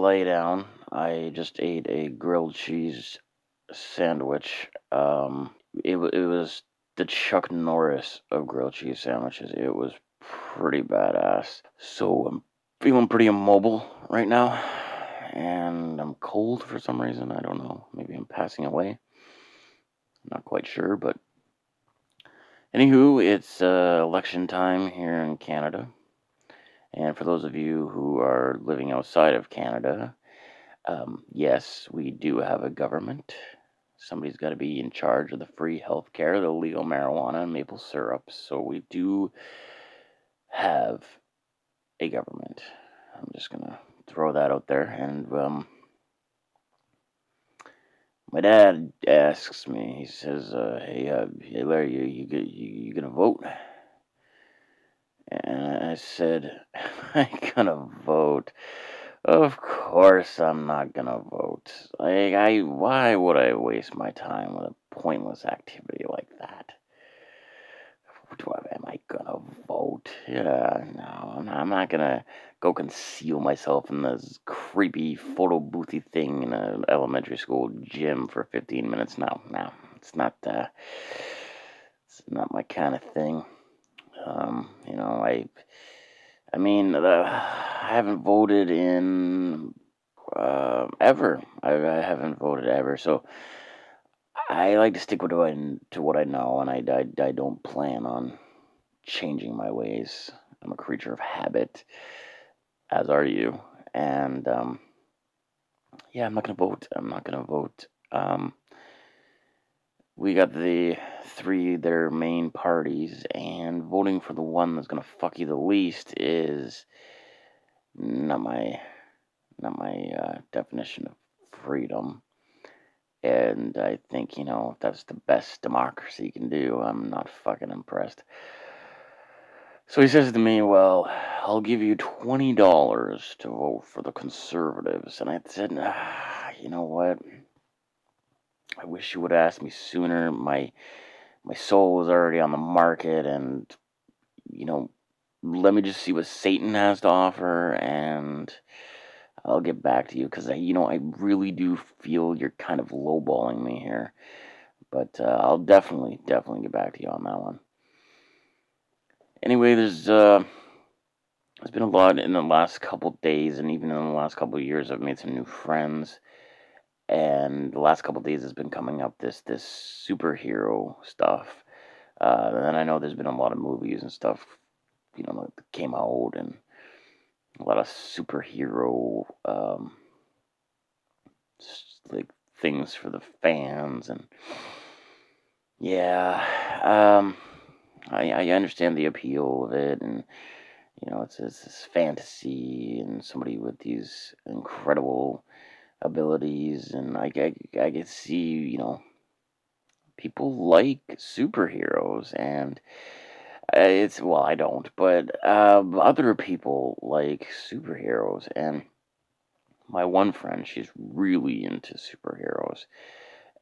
lay down. I just ate a grilled cheese sandwich. Um, it, it was the Chuck Norris of grilled cheese sandwiches. It was pretty badass. So I'm feeling pretty immobile right now. And I'm cold for some reason. I don't know. Maybe I'm passing away. I'm Not quite sure, but anywho, it's uh, election time here in Canada. And for those of you who are living outside of Canada, um, yes, we do have a government. Somebody's got to be in charge of the free health care, the legal marijuana, and maple syrup. So we do have a government. I'm just going to throw that out there. And um, my dad asks me, he says, uh, hey, uh, hey, Larry, you, you, you, you going to vote? And I said, I gonna vote. Of course I'm not gonna vote. Like I why would I waste my time with a pointless activity like that? Do I, am I gonna vote? Yeah, no, I'm not, I'm not gonna go conceal myself in this creepy photo boothy thing in an elementary school gym for 15 minutes. No, no, it's not. Uh, it's not my kind of thing. Um, you know, I, I mean, I haven't voted in uh, ever. I, I haven't voted ever, so I like to stick with what I, to what I know, and I, I, I don't plan on changing my ways. I'm a creature of habit, as are you, and um, yeah, I'm not gonna vote. I'm not gonna vote. Um, we got the three their main parties, and voting for the one that's gonna fuck you the least is not my not my uh, definition of freedom. And I think you know that's the best democracy you can do. I'm not fucking impressed. So he says to me, "Well, I'll give you twenty dollars to vote for the conservatives." And I said, ah, "You know what? I wish you would have asked me sooner. My my soul is already on the market, and you know, let me just see what Satan has to offer, and I'll get back to you because you know, I really do feel you're kind of lowballing me here. But uh, I'll definitely, definitely get back to you on that one. Anyway, there's uh, there's been a lot in the last couple days, and even in the last couple years, I've made some new friends. And the last couple days has been coming up this this superhero stuff. Uh, and I know there's been a lot of movies and stuff, you know, that came out, and a lot of superhero um, like things for the fans, and yeah, um, I I understand the appeal of it, and you know, it's, it's this fantasy and somebody with these incredible abilities, and I I, I can see you know people like superheroes and. Uh, It's well, I don't, but um, other people like superheroes, and my one friend, she's really into superheroes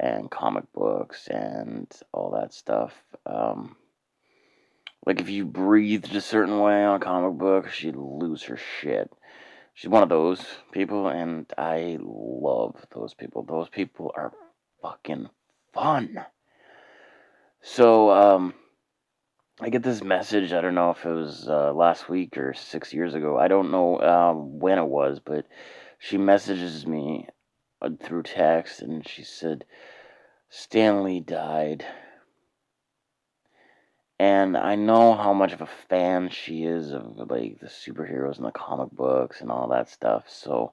and comic books and all that stuff. Um, like if you breathed a certain way on a comic book, she'd lose her shit. She's one of those people, and I love those people. Those people are fucking fun. So, um, I get this message. I don't know if it was uh, last week or six years ago. I don't know um, when it was, but she messages me uh, through text, and she said Stan Lee died. And I know how much of a fan she is of like the superheroes and the comic books and all that stuff. So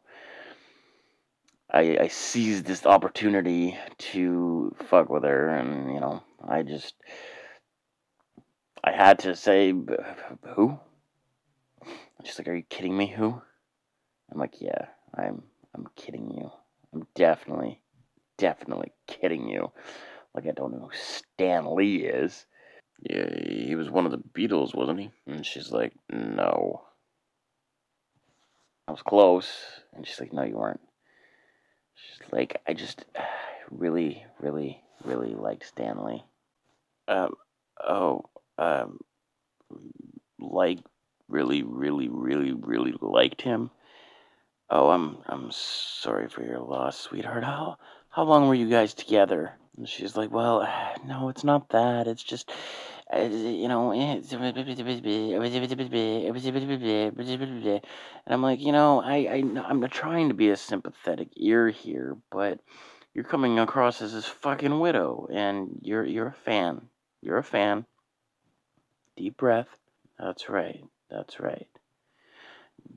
I, I seized this opportunity to fuck with her, and you know, I just I had to say, "B- who? She's like, "Are you kidding me? Who?" I'm like, "Yeah, I'm. I'm kidding you. I'm definitely, definitely kidding you. Like I don't know who Stan Lee is. Yeah, he was one of the Beatles, wasn't he?" And she's like, "No." I was close, and she's like, "No, you weren't." She's like, "I just really, really, really liked Stan Lee." Um. Oh. Um. Like, really, really, really, really liked him. Oh, I'm I'm sorry for your loss, sweetheart. How how long were you guys together? And she's like, well, no, it's not that. It's just, uh, you know, and I'm like, you know, I, I I'm trying to be a sympathetic ear here, but you're coming across as this fucking widow, and you're you're a fan. You're a fan. Deep breath. That's right. That's right.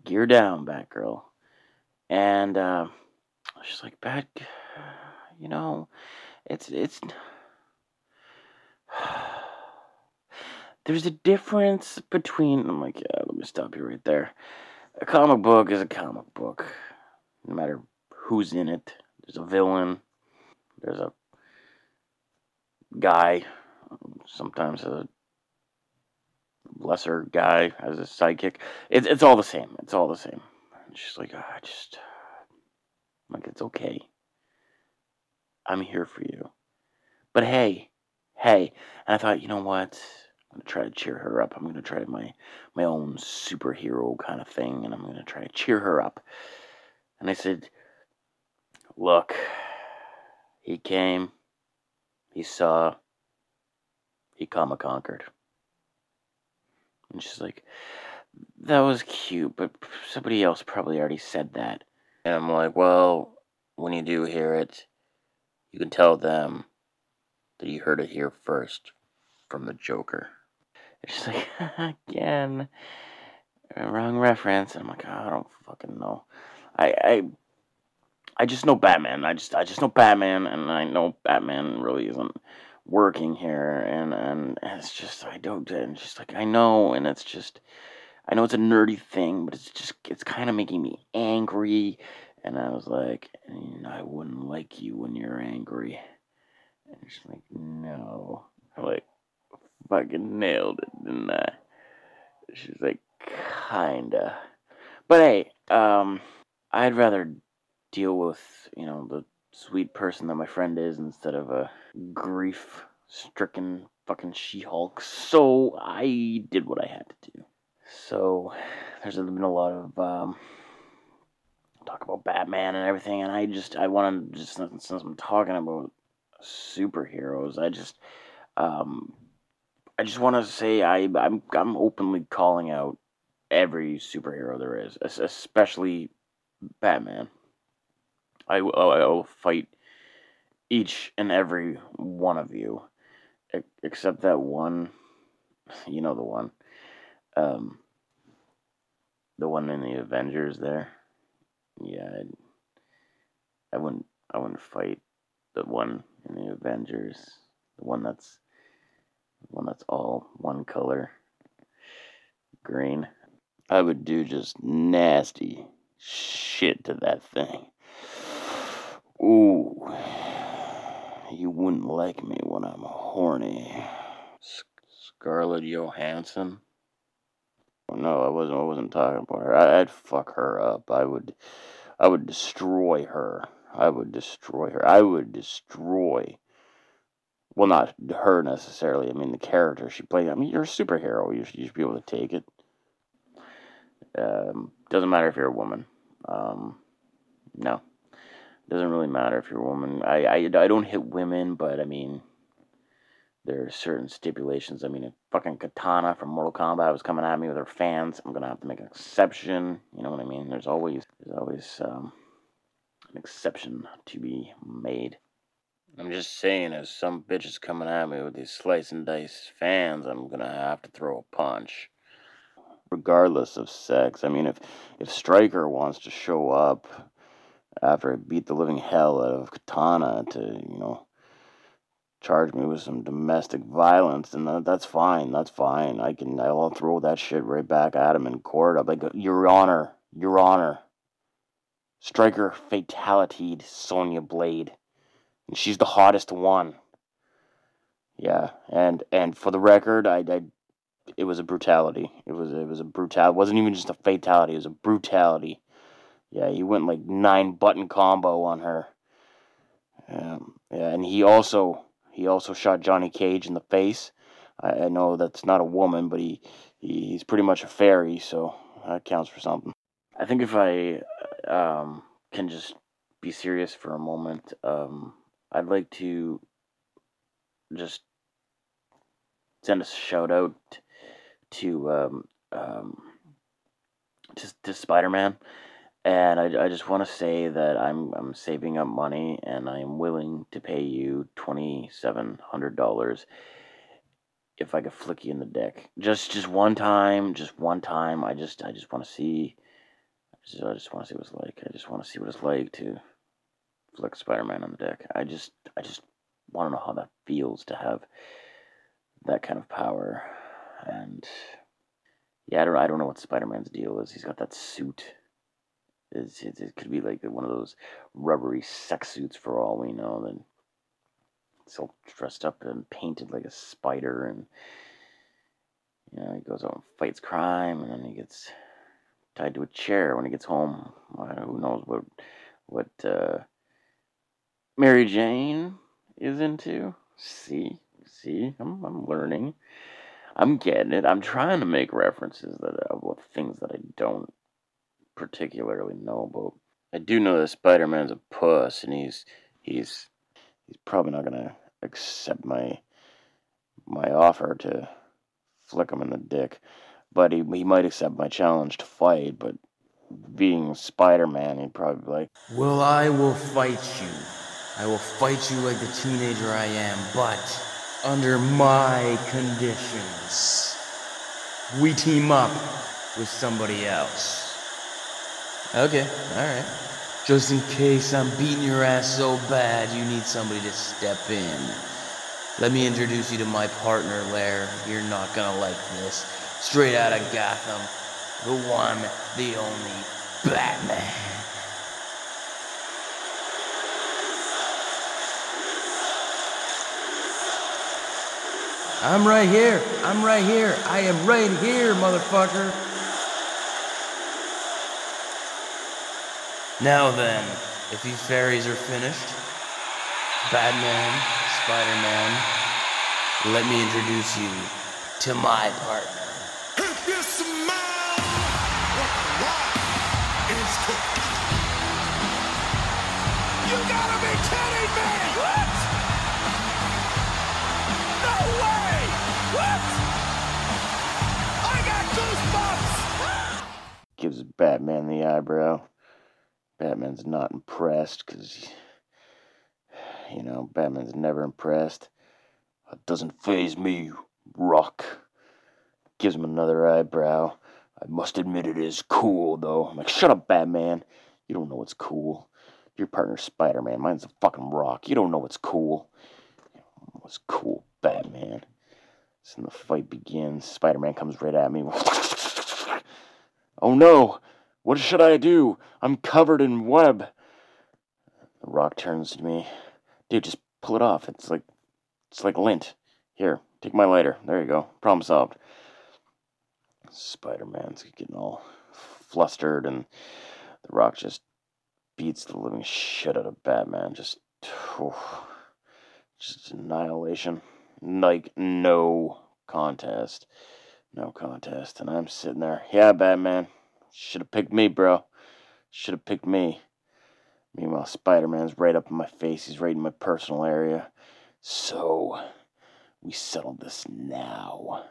Gear down, Batgirl. And uh, she's like, Bat, you know, it's it's. There's a difference between. I'm like, yeah, let me stop you right there. A comic book is a comic book, no matter who's in it. There's a villain. There's a guy, sometimes a lesser guy as a sidekick. It's it's all the same. It's all the same. And she's like, oh, I just like it's okay. I'm here for you. But hey, hey, and I thought, you know what? I'm gonna try to cheer her up. I'm gonna try my my own superhero kind of thing, and I'm gonna try to cheer her up. And I said, look, he came, he saw, he comma conquered. And she's like, that was cute, but somebody else probably already said that. And I'm like, well, when you do hear it, you can tell them that you heard it here first from the Joker. And she's like, again, wrong reference. And I'm like, oh, I don't fucking know. I, I, I just know Batman. I just, I just know Batman, and I know Batman really isn't working here, and and it's just I don't. And she's like, I know, and it's just, I know it's a nerdy thing, but it's just, it's kind of making me angry. And I was like, I wouldn't like you when you're angry. And she's like, no. I'm like, fucking nailed it, didn't I? She's like, kinda. But hey, um, I'd rather deal with, you know, the sweet person that my friend is instead of a grief stricken fucking She Hulk. So I did what I had to do. So there's been a lot of um, talk about Batman and everything, and I just I want to just since I'm talking about superheroes, I just um, I just want to say I I'm I'm openly calling out every superhero there is, especially Batman. I, I will fight each and every one of you, except that one. You know the one. Um, the one in the Avengers there. Yeah, I'd, I wouldn't. I wouldn't fight the one in the Avengers. The one that's the one that's all one color, green. I would do just nasty shit to that thing. Ooh, you wouldn't like me when I'm horny. Scarlett Johansson. Oh, no, I wasn't. I wasn't talking about her. I, would fuck her up. I would. I would destroy her. I would destroy her. I would destroy. Well, not her necessarily. I mean, the character she played. I mean, you're a superhero. You should, you should be able to take it. Um, doesn't matter if you're a woman. Um, no, doesn't really matter if you're a woman. I, I, I don't hit women, but I mean, there are certain stipulations. I mean, if fucking Kitana from Mortal Kombat was coming at me with her fans, I'm gonna have to make an exception. You know what I mean? There's always there's always um, an exception to be made. I'm just saying, as some bitches coming at me with these slice and dice fans, I'm gonna have to throw a punch regardless of sex. I mean, if if Stryker wants to show up after I beat the living hell out of Kitana to, you know, charge me with some domestic violence, then that's fine. That's fine. I can. I'll throw that shit right back at him in court. I'll be like, Your Honor, Your Honor. Stryker fatalitied Sonya Blade, and she's the hottest one. Yeah, and and for the record, I, I it was a brutality. It was it was a brutality. It wasn't even just a fatality. It was a brutality. Yeah, he went like nine button combo on her. Um, yeah, and he also he also shot Johnny Cage in the face. I, I know that's not a woman, but he, he he's pretty much a fairy, so that counts for something. I think if I um, can just be serious for a moment, um, I'd like to just send a shout out to um, um, to, to Spider Man, and I, I just want to say that I'm I'm saving up money and I am willing to pay you twenty seven hundred dollars if I could flick you in the dick. Just just one time, just one time. I just I just want to see. I just, I just want to see what it's like. I just want to see what it's like to flick Spider Man on the dick. I just I just want to know how that feels to have that kind of power. And yeah, I don't I don't know what Spider Man's deal is. He's got that suit. It's, it, it could be like one of those rubbery sex suits for all we know. Then it's all dressed up and painted like a spider, and you know he goes out and fights crime, and then he gets tied to a chair when he gets home. who knows what what uh, Mary Jane is into? See, see, I'm I'm learning. I'm getting it. I'm trying to make references that about things that I don't particularly know about. I do know that Spider-Man's a puss, and he's he's he's probably not gonna accept my my offer to flick him in the dick, but he he might accept my challenge to fight. But being Spider-Man, he'd probably be like, "Well, I will fight you. I will fight you like the teenager I am, but under my conditions. We team up with somebody else." Okay, alright. Just in case I'm beating your ass so bad you need somebody to step in. Let me introduce you to my partner, Lair. You're not gonna like this. Straight out of Gotham. The one, the only Batman. I'm right here. I'm right here. I am right here, motherfucker. Now then, if these fairies are finished, Batman, Spider-Man, let me introduce you to my partner. If you smell what life is cooking. You gotta be kidding me! What? No way! What? I got goosebumps! gives Batman the eyebrow. Batman's not impressed because, you know, Batman's never impressed. It doesn't phase me, Rock. Gives him another eyebrow. I must admit it is cool, though. I'm like, shut up, Batman. You don't know what's cool. Your partner's Spider Man. Mine's a fucking rock. You don't know what's cool. What's cool, Batman? So the fight begins. Spider Man comes right at me. oh no! What should I do? I'm covered in web. The rock turns to me. Dude, just pull it off. It's like it's like lint. Here, take my lighter. There you go. Problem solved. Spider-Man's getting all flustered and the rock just beats the living shit out of Batman. Just oh, just annihilation. Like no contest. No contest. And I'm sitting there. Yeah, Batman. Should have picked me, bro. Should have picked me. Meanwhile, Spider Man's right up in my face. He's right in my personal area. So, we settled this now.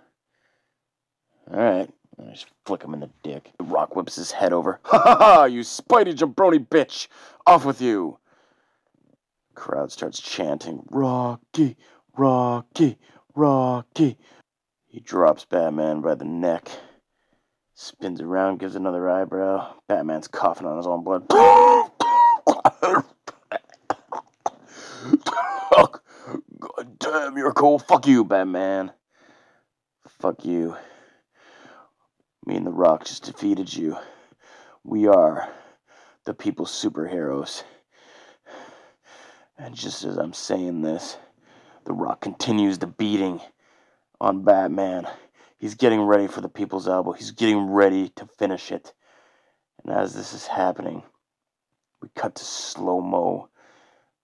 Alright. I just flick him in the dick. The rock whips his head over. Ha ha ha! You Spidey jabroni bitch! Off with you! Crowd starts chanting, Rocky, Rocky, Rocky. He drops Batman by the neck. Spins around, gives another eyebrow. Batman's coughing on his own blood. God damn, you're cool. Fuck you, Batman. Fuck you. Me and The Rock just defeated you. We are the people's superheroes. And just as I'm saying this, The Rock continues the beating on Batman. He's getting ready for the people's elbow. He's getting ready to finish it. And as this is happening, we cut to slow mo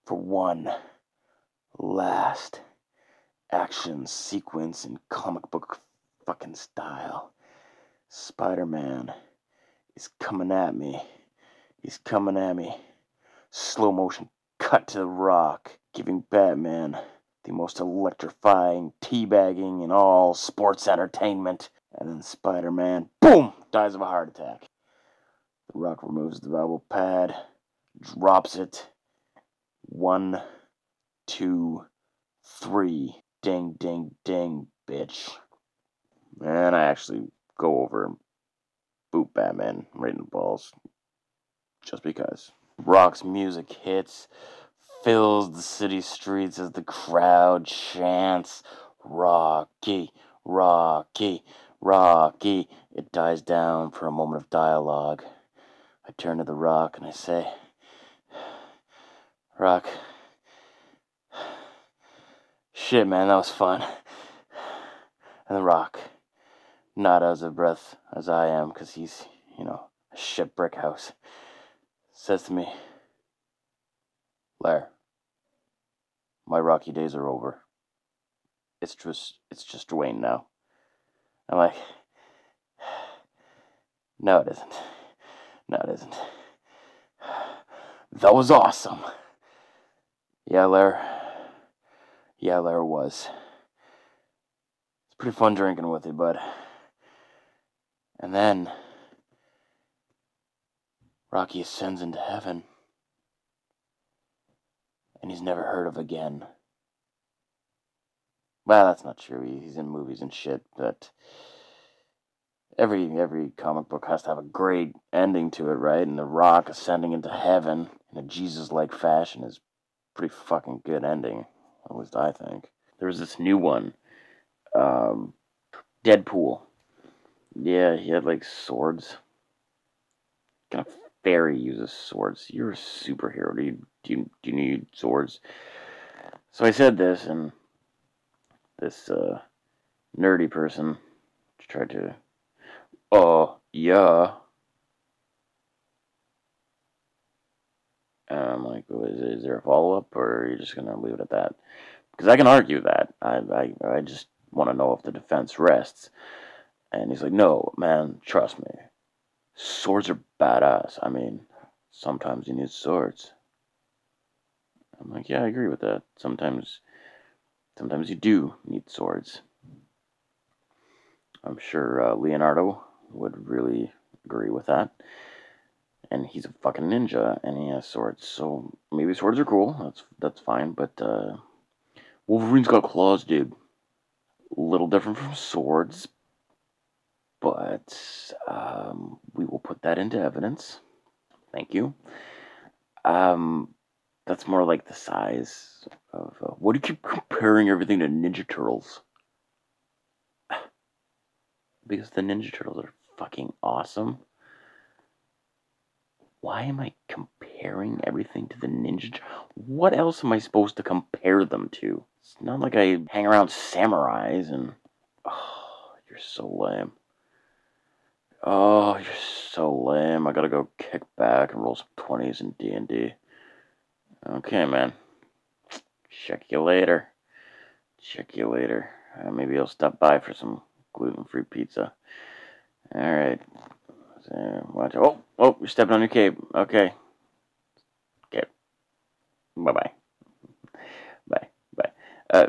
for one last action sequence in comic book fucking style. Spider Man is coming at me. He's coming at me. Slow motion cut to the rock, giving Batman the most electrifying teabagging in all sports entertainment. And then Spider Man, boom, dies of a heart attack. The rock removes the elbow pad, drops it. One, two, three. Ding, ding, ding, bitch. And I actually go over and boot Batman right in the balls. Just because. Rock's music hits, fills the city streets as the crowd chants, Rocky, Rocky, Rocky. It dies down for a moment of dialogue. I turn to the rock and I say, Rock, shit, man, that was fun. And the rock, not as of breath as I am, because he's, you know, a shit brick house, says to me, Lair, my rocky days are over. It's just, it's just Dwayne now. I'm like, no, it isn't. No, it isn't. That was awesome. Yeah, Lair. Yeah, Lair was. It's pretty fun drinking with you, bud. And then Rocky ascends into heaven. And he's never heard of again. Well, that's not true. He's in movies and shit, but every every comic book has to have a great ending to it, right? And The Rock ascending into heaven in a Jesus-like fashion is pretty fucking good ending. At least I think. There was this new one, um, Deadpool. Yeah, he had like swords. Kind of fairy uses swords. You're a superhero. Do you do you, do you need swords? So I said this, and this uh, nerdy person tried to, oh yeah. And I'm like, is, is there a follow up, or are you just gonna leave it at that? Because I can argue that. I I, I just want to know if the defense rests. And he's like, no, man, trust me. Swords are badass. I mean, sometimes you need swords. I'm like, yeah, I agree with that. Sometimes, sometimes you do need swords. I'm sure uh, Leonardo would really agree with that. And he's a fucking ninja, and he has swords. So maybe swords are cool. That's that's fine. But uh, Wolverine's got claws, dude. A little different from swords, but um, we will put that into evidence. Thank you. Um, that's more like the size of. Uh, what do you keep comparing everything to Ninja Turtles? Because the Ninja Turtles are fucking awesome. Why am I comparing everything to the Ninja? What else am I supposed to compare them to? It's not like I hang around samurais and. Oh, you're so lame. Oh, you're so lame. I gotta go kick back and roll some 20s in D&D. Okay, man. Check you later. Check you later. Uh, maybe I'll stop by for some gluten-free pizza. Alright. So, watch. Oh, oh, you're stepping on your cape. Okay. Okay. Bye-bye. Bye. Bye. Uh,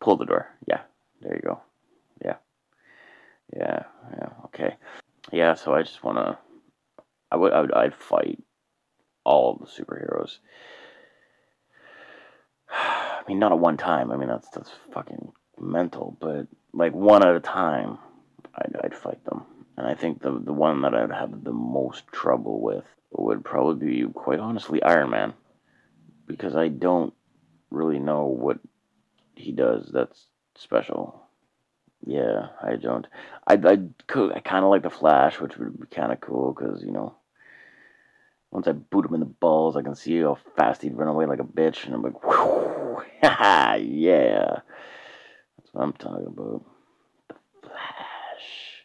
pull the door. Yeah. There you go. Yeah. Yeah. Yeah. Okay yeah, so I just want to. I would, I would, I'd fight all of the superheroes. I mean, not at one time. I mean, that's that's fucking mental. But like one at a time, I'd, I'd fight them. And I think the the one that I'd have the most trouble with would probably be, quite honestly, Iron Man, because I don't really know what he does that's special. Yeah, I don't. I I, I kind of like the Flash, which would be kind of cool because you know, once I boot him in the balls, I can see how fast he'd run away like a bitch, and I'm like, whoo, yeah. That's what I'm talking about. The Flash.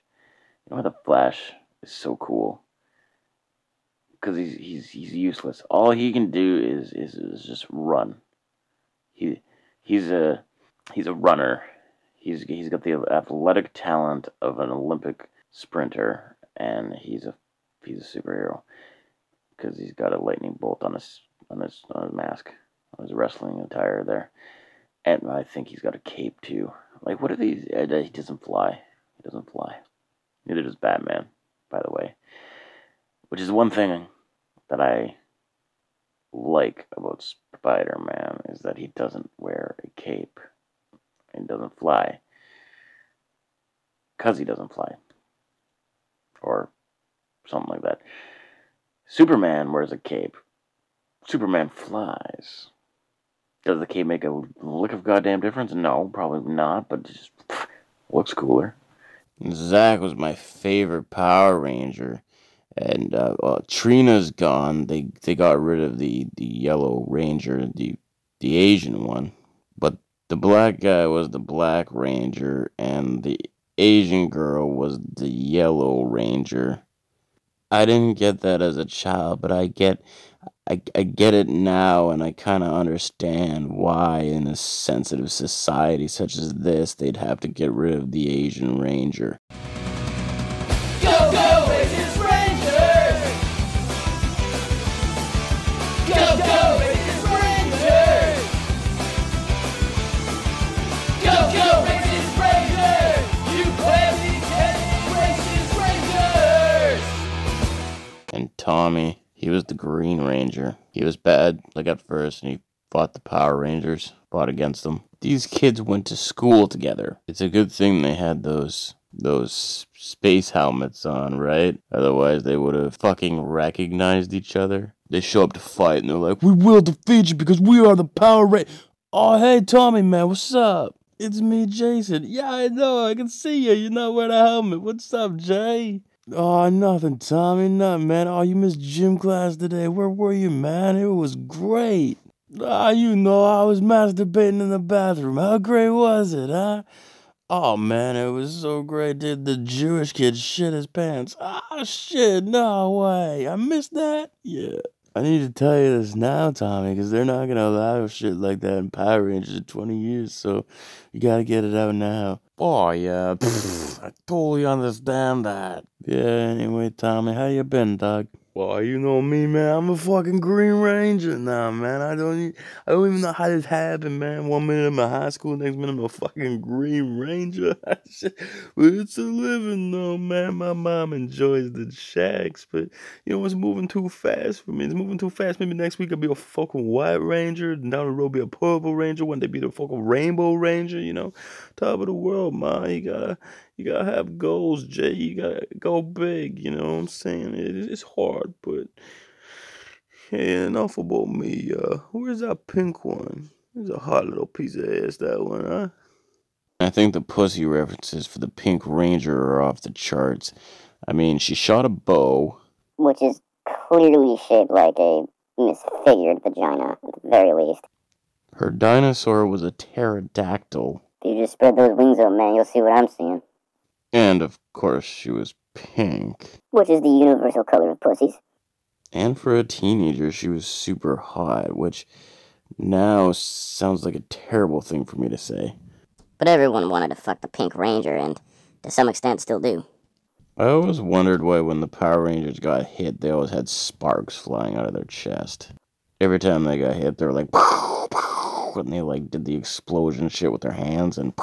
You know the Flash is so cool? Because he's he's he's useless. All he can do is is, is just run. He he's a he's a runner he's he's got the athletic talent of an Olympic sprinter, and he's a he's a superhero because he's got a lightning bolt on his on his on his mask, on his wrestling attire there, and I think he's got a cape too. Like, what are these? uh, He doesn't fly. He doesn't fly. Neither does Batman, by the way. Which is one thing that I like about Spider Man is that he doesn't wear a cape and doesn't fly. Because he doesn't fly. Or something like that. Superman wears a cape. Superman flies. Does the cape make a lick of goddamn difference? No, probably not, but it just looks cooler. Zach was my favorite Power Ranger. And uh, well, Trini's gone. They they got rid of the, the yellow ranger, the the Asian one. The black guy was the black ranger, and the Asian girl was the yellow ranger. I didn't get that as a child, but I get I, I get it now and I kind of understand why in a sensitive society such as this they'd have to get rid of the Asian ranger. Tommy, he was the Green Ranger. He was bad, like at first, and he fought the Power Rangers, fought against them. These kids went to school together. It's a good thing they had those those space helmets on, right? Otherwise, they would have fucking recognized each other. They show up to fight, and they're like, "We will defeat you because we are the Power Rangers." Oh, hey, Tommy, man, what's up? It's me, Jason. Yeah, I know. I can see you. You're not wearing a helmet. What's up, Jay? Oh, nothing, Tommy. Nothing, man. Oh, you missed gym class today. Where were you, man? It was great. Ah, you know, I was masturbating in the bathroom. How great was it, huh? Oh, man, it was so great. Did the Jewish kid shit his pants? Ah, shit, no way. I missed that? Yeah. I need to tell you this now, Tommy, because they're not going to allow shit like that in Power Rangers in 20 years, so you got to get it out now. Oh, yeah. I totally understand that. Yeah, anyway, Tommy, how you been, dog? Well, you know me, man. I'm a fucking Green Ranger now, man. I don't, I don't even know how this happened, man. One minute I'm in high school, next minute I'm a fucking Green Ranger. But it's a living, though, man. My mom enjoys the shacks, but you know it's moving too fast for me. It's moving too fast. Maybe next week I'll be a fucking White Ranger, down the road be a Purple Ranger. One day be the fucking Rainbow Ranger. You know, top of the world, man. You gotta, you gotta have goals, Jay. You gotta go big. You know what I'm saying? It, it's hard, but yeah, enough about me. Uh, where's that pink one? There's a hot little piece of ass. That one, huh? I think the pussy references for the Pink Ranger are off the charts. I mean, she shot a bow. which is clearly shaped like a misfigured vagina, at the very least. Her dinosaur was a pterodactyl. If you just spread those wings out, man, you'll see what I'm seeing. And of course, she was pink. Which is the universal color of pussies. And for a teenager, she was super hot, which now sounds like a terrible thing for me to say. But everyone wanted to fuck the Pink Ranger, and to some extent still do. I always wondered why when the Power Rangers got hit, they always had sparks flying out of their chest. Every time they got hit, they were like, and they like did the explosion shit with their hands, and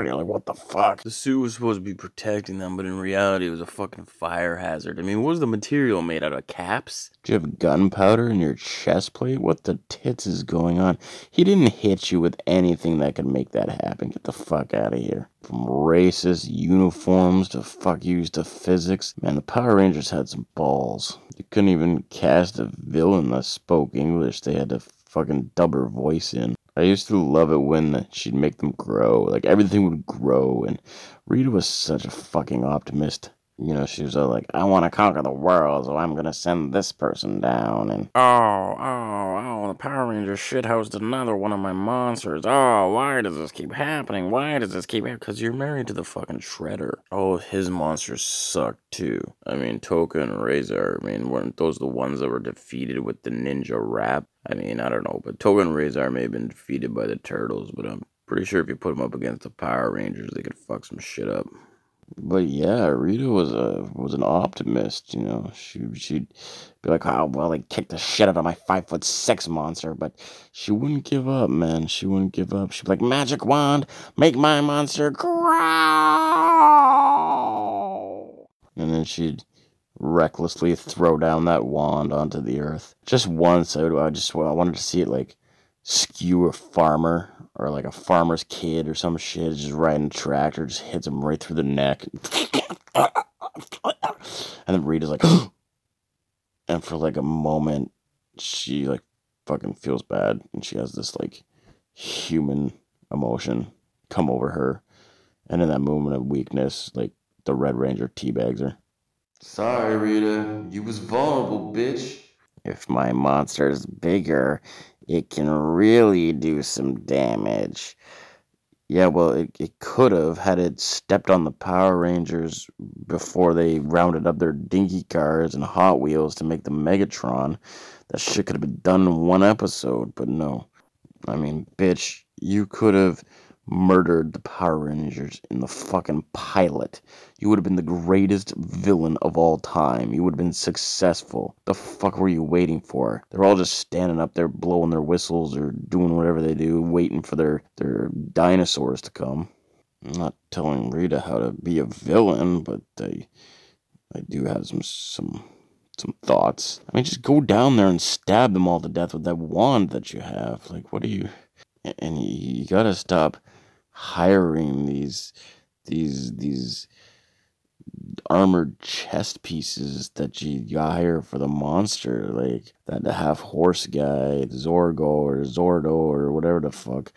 and you're like, what the fuck? The suit was supposed to be protecting them, but in reality, it was a fucking fire hazard. I mean, what was the material made out of? Caps? Do you have gunpowder in your chest plate? What the tits is going on? He didn't hit you with anything that could make that happen. Get the fuck out of here. From racist uniforms to fuck yous to physics. Man, the Power Rangers had some balls. You couldn't even cast a villain that spoke English. They had to fucking dub her voice in. I used to love it when she'd make them grow. Like everything would grow, and Rita was such a fucking optimist. You know, she was all like, I want to conquer the world, so I'm gonna send this person down. And oh, oh, oh, the Power Rangers shithoused another one of my monsters. Oh, why does this keep happening? Why does this keep happening? Because you're married to the fucking Shredder. Oh, his monsters suck too. I mean, Tokka and Rahzar, I mean, weren't those the ones that were defeated with the ninja rap? I mean, I don't know, but Toga and Rahzar may have been defeated by the Turtles, but I'm pretty sure if you put them up against the Power Rangers, they could fuck some shit up. But yeah, Rita was a was an optimist. You know, she she'd be like, "Oh well, they kicked the shit out of my five foot six monster," but she wouldn't give up, man. She wouldn't give up. She'd be like, "Magic wand, make my monster growl," and then she'd recklessly throw down that wand onto the earth. Just once, I, would, I just I wanted to see it like skew a farmer or like a farmer's kid or some shit just riding a tractor, just hits him right through the neck. And then Rita's like, and for like a moment, she like fucking feels bad and she has this like human emotion come over her. And in that moment of weakness, like the Red Ranger teabags her. Sorry, Rita. You was vulnerable, bitch. If my monster's bigger, it can really do some damage. Yeah, well, it, it could have had it stepped on the Power Rangers before they rounded up their dinky cars and Hot Wheels to make the Megatron. That shit could have been done in one episode, but no. I mean, bitch, you could have murdered the Power Rangers in the fucking pilot. You would have been the greatest villain of all time. You would have been successful. The fuck were you waiting for? They're all just standing up there blowing their whistles or doing whatever they do, waiting for their, their dinosaurs to come. I'm not telling Rita how to be a villain, but I, I do have some some some thoughts. I mean, just go down there and stab them all to death with that wand that you have. Like, what are you? And you, you gotta stop hiring these these these armored chest pieces that you hire for the monster, like that half horse guy, Zorgo or Zordo or whatever the fuck,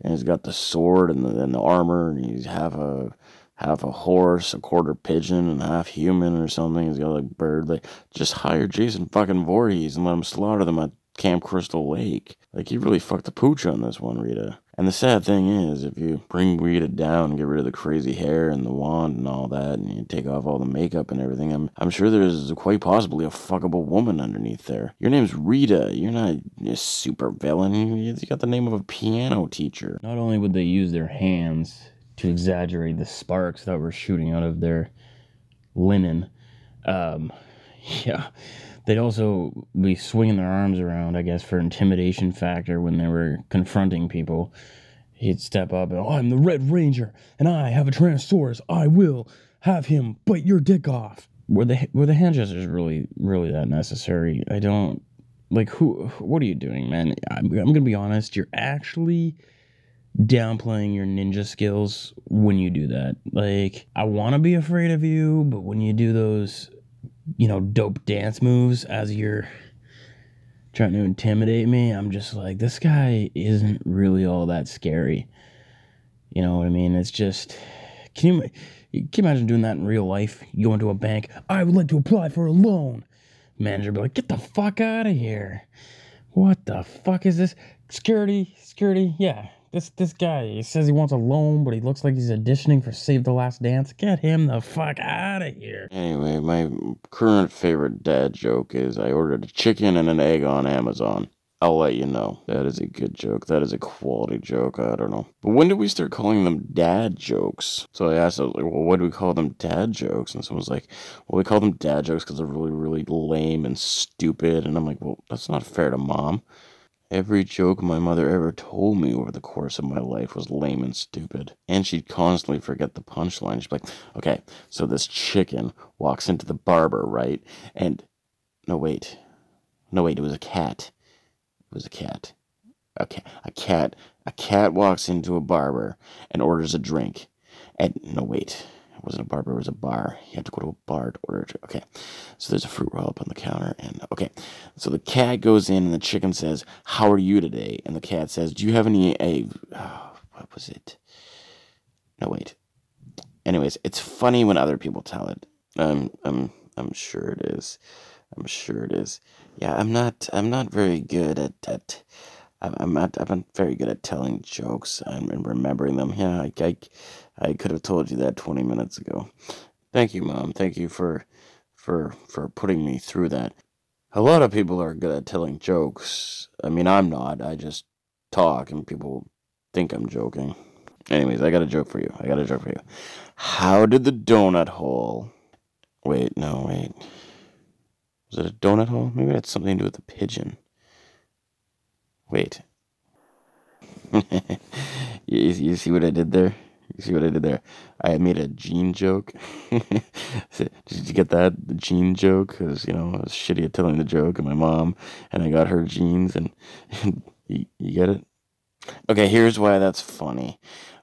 and he's got the sword and the, and the armor, and he's half a half a horse, a quarter pigeon, and half human or something. He's got like bird. Like just hire Jason fucking Voorhees and let him slaughter them at Camp Crystal Lake. Like you really fucked the pooch on this one, Rita. And the sad thing is, if you bring Rita down, and get rid of the crazy hair and the wand and all that, and you take off all the makeup and everything, I'm, I'm sure there's quite possibly a fuckable woman underneath there. Your name's Rita. You're not a super villain. You got the name of a piano teacher. Not only would they use their hands to exaggerate the sparks that were shooting out of their linen, um, yeah, they'd also be swinging their arms around, I guess, for intimidation factor when they were confronting people. He'd step up and, oh, I'm the Red Ranger, and I have a Tyrannosaurus. I will have him bite your dick off. Were the were the hand gestures really really that necessary? I don't like who. What are you doing, man? I'm, I'm gonna be honest. You're actually downplaying your ninja skills when you do that. Like, I want to be afraid of you, but when you do those, you know, dope dance moves as you're trying to intimidate me, I'm just like, this guy isn't really all that scary. You know what I mean? It's just, can you, can you imagine doing that in real life? You go into a bank, I would like to apply for a loan. Manager be like, get the fuck out of here. What the fuck is this? Security, security, yeah. This this guy, he says he wants a loan, but he looks like he's auditioning for Save the Last Dance. Get him the fuck out of here. Anyway, my current favorite dad joke is I ordered a chicken and an egg on Amazon. I'll let you know. That is a good joke. That is a quality joke. I don't know. But when did we start calling them dad jokes? So I asked, I was like, well, what do we call them dad jokes? And someone was like, well, we call them dad jokes because they're really, really lame and stupid. And I'm like, well, that's not fair to mom. Every joke my mother ever told me over the course of my life was lame and stupid. And she'd constantly forget the punchline. She'd be like, okay, so this chicken walks into the barber, right? And, no, wait. No, wait, it was a cat. It was a cat. Okay, a cat. A cat walks into a barber and orders a drink. And, no, wait. Wasn't a barber, it was a bar. You had to go to a bar to order drink. Okay, so there's a fruit roll up on the counter. And, okay, so the cat goes in and the chicken says, How are you today? And the cat says, Do you have any, a, oh, what was it? No, wait. Anyways, it's funny when other people tell it. Um, I'm, I'm sure it is. I'm sure it is. Yeah, I'm not, I'm not very good at, at, I'm not, I'm not very good at telling jokes and remembering them. Yeah, I, I, I could have told you that 20 minutes ago. Thank you, Mom. Thank you for, for, for putting me through that. A lot of people are good at telling jokes. I mean, I'm not. I just talk and people think I'm joking. Anyways, I got a joke for you. I got a joke for you. How did the donut hole? Wait, no, wait. Was it a donut hole? Maybe it had something to do with the pigeon. Wait. you, you see what I did there? You see what I did there? I made a gene joke. did you get that? The gene joke? Because, you know, I was shitty at telling the joke, and my mom, and I got her and, and you, you get it? Okay, here's why that's funny.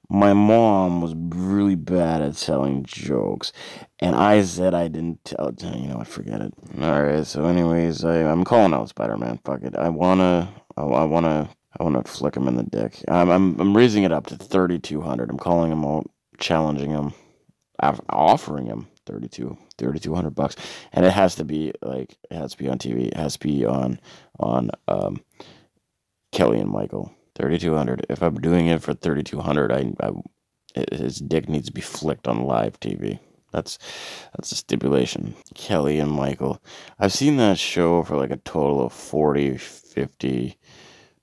My mom was really bad at telling jokes, and I said I didn't tell. You know, I forget it. All right. So, anyways, I, I'm calling out Spider Man. Fuck it. I wanna. I, I wanna. I wanna flick him in the dick. I'm. I'm. I'm raising it up to 3,200. I'm calling him out, challenging him, off- offering him 32 3200 bucks and it has to be like it has to be on tv it has to be on on um kelly and michael 3200 if i'm doing it for 3200 i, I his dick needs to be flicked on live tv that's that's a stipulation kelly and michael i've seen that show for like a total of 40 50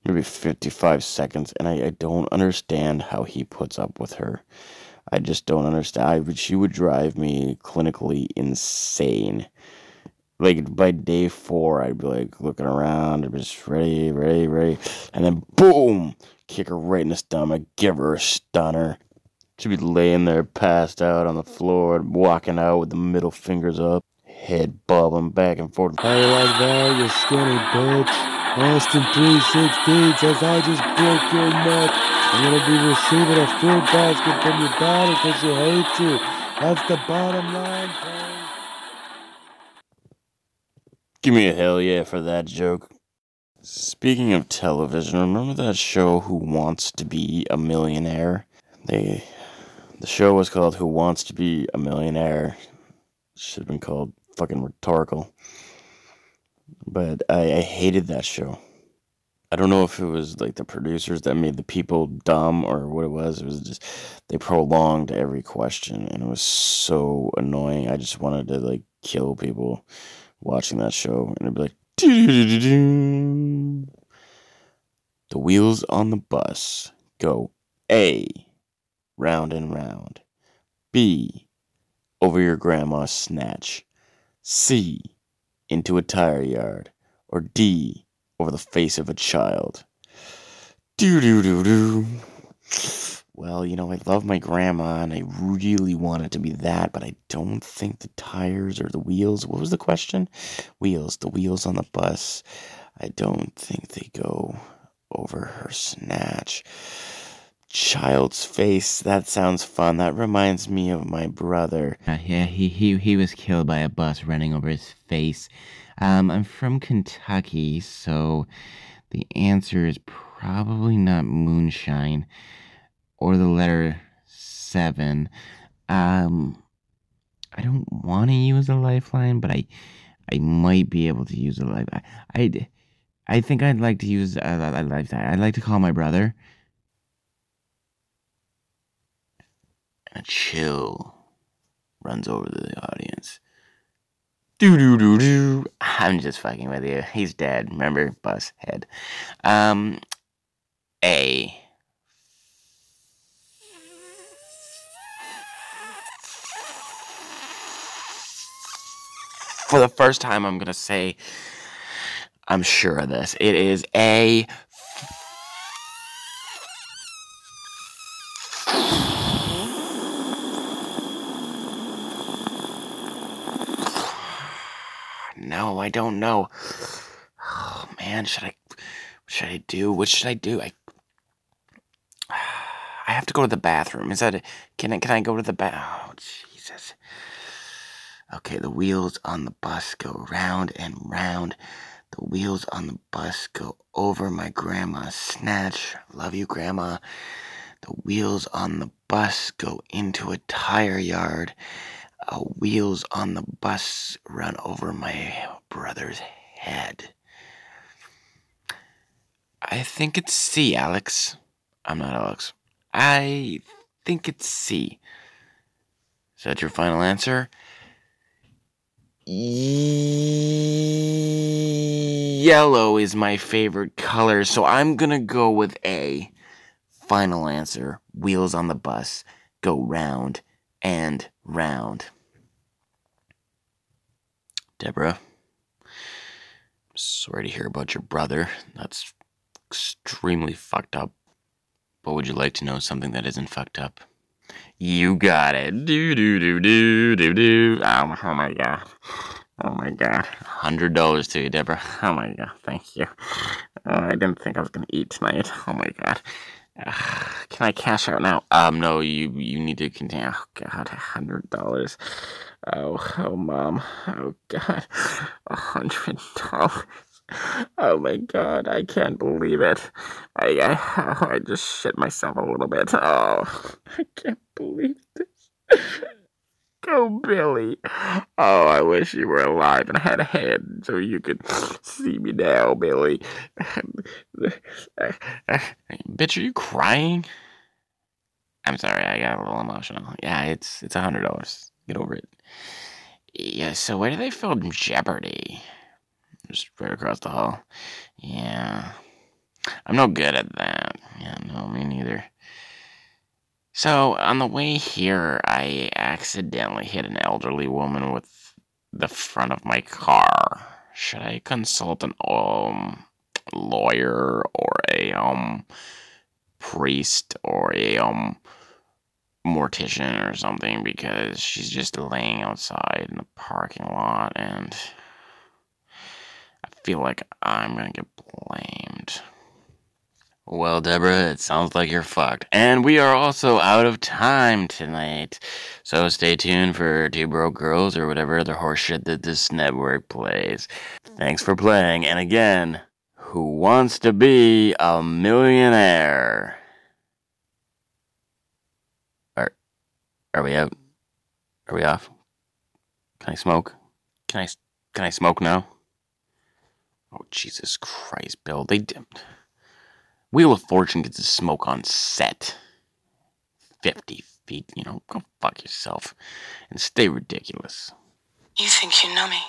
maybe 55 seconds and i, I don't understand how he puts up with her I just don't understand. I she would drive me clinically insane. Like by day four, I'd be like looking around, just ready, ready, ready, and then boom, kick her right in the stomach, give her a stunner. She'd be laying there, passed out on the floor, walking out with the middle fingers up, head bobbing back and forth. How you like that, you skinny bitch? Austin 316 says I just broke your neck. I'm gonna be receiving a fruit basket from your daughter because she hates you. That's the bottom line. Give me a hell yeah for that joke. Speaking of television, remember that show Who Wants to Be a Millionaire? They the show was called Who Wants to Be a Millionaire. Should have been called fucking rhetorical. But I, I hated that show. I don't know if it was like the producers that made the people dumb or what it was. It was just they prolonged every question and it was so annoying. I just wanted to like kill people watching that show and it'd be like the wheels on the bus go A round and round B over your grandma's snatch C into a tire yard or D over the face of a child do do do do well, you know, I love my grandma and I really want it to be that, but I don't think the tires or the wheels. What was the question? Wheels, the wheels on the bus. I don't think they go over her snatch. Child's face. That sounds fun. That reminds me of my brother. Uh, yeah, he, he he was killed by a bus running over his face. Um, I'm from Kentucky, so the answer is probably not moonshine or the letter seven. Um, I don't want to use a lifeline, but I I might be able to use a life. I I, I think I'd like to use a, a lifeline. I'd like to call my brother. A chill runs over the audience. Doo doo doo doo. I'm just fucking with you. He's dead. Remember, bus head. Um, A. For the first time, I'm gonna say I'm sure of this. It is A. No, I don't know. Oh man, should I? What should I do? What should I do? I. I have to go to the bathroom. Is that? A, can I? Can I go to the bath? Oh Jesus. Okay, the wheels on the bus go round and round. The wheels on the bus go over my grandma's snatch. Love you, grandma. The wheels on the bus go into a tire yard. Uh, wheels on the bus run over my brother's head. I think it's C, Alex. I'm not Alex. I think it's C. Is that your final answer? Yellow is my favorite color, so I'm gonna go with A. Final answer wheels on the bus go round and round. Deborah, sorry to hear about your brother. That's extremely fucked up. But would you like to know something that isn't fucked up? You got it. Do do do do do do. Oh, oh my god. Oh my god. Hundred dollars to you, Deborah. Oh my god. Thank you. Oh, I didn't think I was gonna eat tonight. Oh my god. Can I cash out now? Um, no. You you need to continue. Oh god, a hundred dollars. Oh oh mom. Oh god, a hundred dollars. Oh my god, I can't believe it. I, I, oh, I just shit myself a little bit. Oh, I can't believe this. Go, Billy. Oh, I wish you were alive and had a head so you could see me now, Billy. Bitch, are you crying? I'm sorry, I got a little emotional. Yeah, it's it's a hundred dollars. Get over it. Yeah, so where do they film Jeopardy? Just right across the hall. Yeah. I'm no good at that. Yeah, no, me neither. So, on the way here, I accidentally hit an elderly woman with the front of my car. Should I consult an um lawyer or a um priest or a um mortician or something because she's just laying outside in the parking lot and I feel like I'm gonna get blamed. Well, Deborah, it sounds like you're fucked. And we are also out of time tonight. So stay tuned for Two Broke Girls or whatever other horseshit that this network plays. Thanks for playing. And again, who wants to be a millionaire? Are, are we out? Are we off? Can I smoke? Can I, can I smoke now? Oh, Jesus Christ, Bill. They did. Wheel of Fortune gets to smoke on set. 50 feet, you know, go fuck yourself and stay ridiculous. You think you know me?